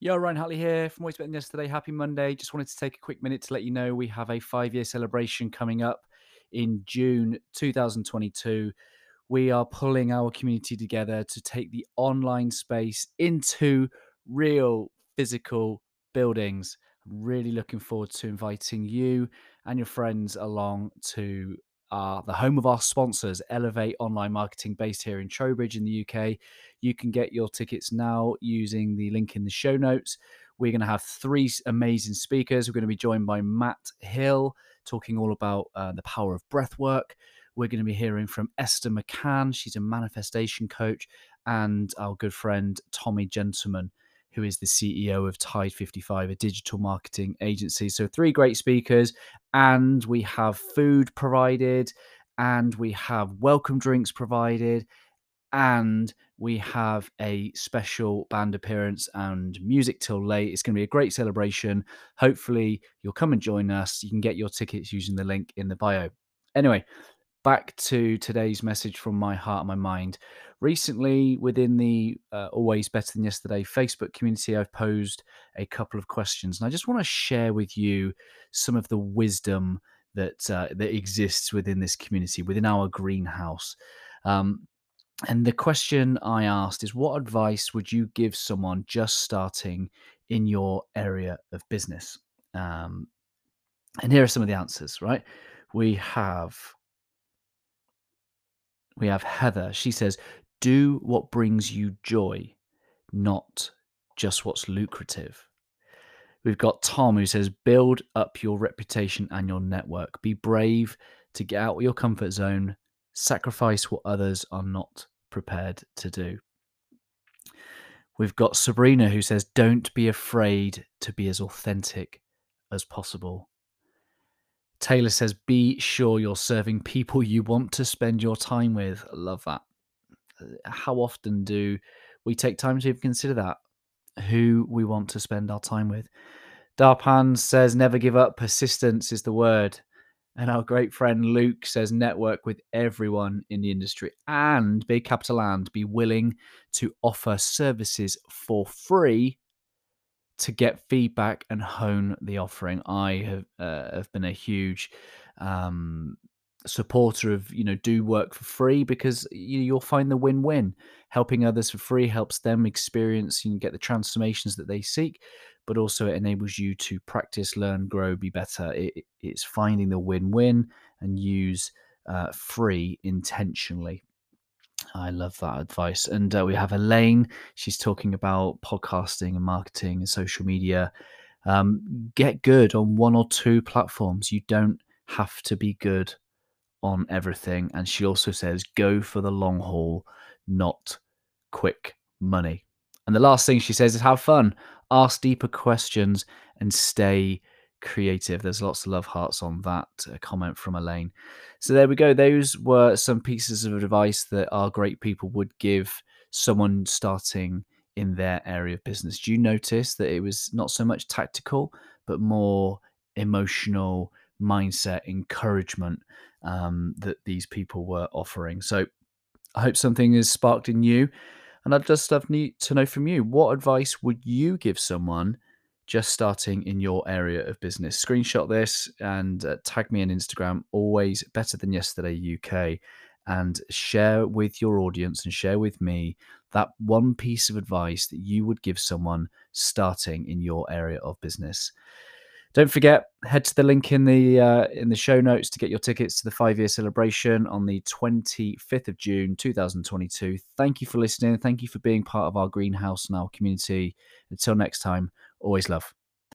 Yo, Ryan Hartley here from Always Than Yesterday. Happy Monday. Just wanted to take a quick minute to let you know we have a five year celebration coming up in June 2022. We are pulling our community together to take the online space into real physical buildings. Really looking forward to inviting you and your friends along to the home of our sponsors, Elevate Online Marketing, based here in Trowbridge in the UK. You can get your tickets now using the link in the show notes. We're going to have three amazing speakers. We're going to be joined by Matt Hill, talking all about uh, the power of breath work. We're going to be hearing from Esther McCann. She's a manifestation coach, and our good friend Tommy Gentleman, who is the CEO of Tide 55, a digital marketing agency. So, three great speakers, and we have food provided, and we have welcome drinks provided, and we have a special band appearance and music till late. It's going to be a great celebration. Hopefully, you'll come and join us. You can get your tickets using the link in the bio. Anyway, back to today's message from my heart and my mind. Recently, within the uh, Always Better Than Yesterday Facebook community, I've posed a couple of questions, and I just want to share with you some of the wisdom that uh, that exists within this community, within our greenhouse. Um, and the question I asked is, what advice would you give someone just starting in your area of business? Um, and here are some of the answers. Right, we have we have Heather. She says, do what brings you joy, not just what's lucrative. We've got Tom who says, build up your reputation and your network. Be brave to get out of your comfort zone, sacrifice what others are not prepared to do. We've got Sabrina who says, don't be afraid to be as authentic as possible. Taylor says, be sure you're serving people you want to spend your time with. Love that uh, how often do we take time to even consider that? Who we want to spend our time with. Darpan says, never give up. Persistence is the word. And our great friend Luke says, network with everyone in the industry and big capital and be willing to offer services for free to get feedback and hone the offering. I have, uh, have been a huge um, supporter of you know do work for free because you'll find the win-win. Helping others for free helps them experience and get the transformations that they seek but also it enables you to practice learn grow be better. It, it's finding the win-win and use uh, free intentionally I love that advice. And uh, we have Elaine. She's talking about podcasting and marketing and social media. Um, get good on one or two platforms. You don't have to be good on everything. And she also says, go for the long haul, not quick money. And the last thing she says is have fun, ask deeper questions, and stay creative. There's lots of love hearts on that uh, comment from Elaine. So there we go. Those were some pieces of advice that our great people would give someone starting in their area of business. Do you notice that it was not so much tactical, but more emotional mindset, encouragement um, that these people were offering. So I hope something is sparked in you. And I'd just love to know from you what advice would you give someone just starting in your area of business? Screenshot this and uh, tag me on Instagram, always better than yesterday UK, and share with your audience and share with me that one piece of advice that you would give someone starting in your area of business. Don't forget, head to the link in the uh, in the show notes to get your tickets to the five year celebration on the 25th of June 2022. Thank you for listening. Thank you for being part of our greenhouse and our community. Until next time, always love.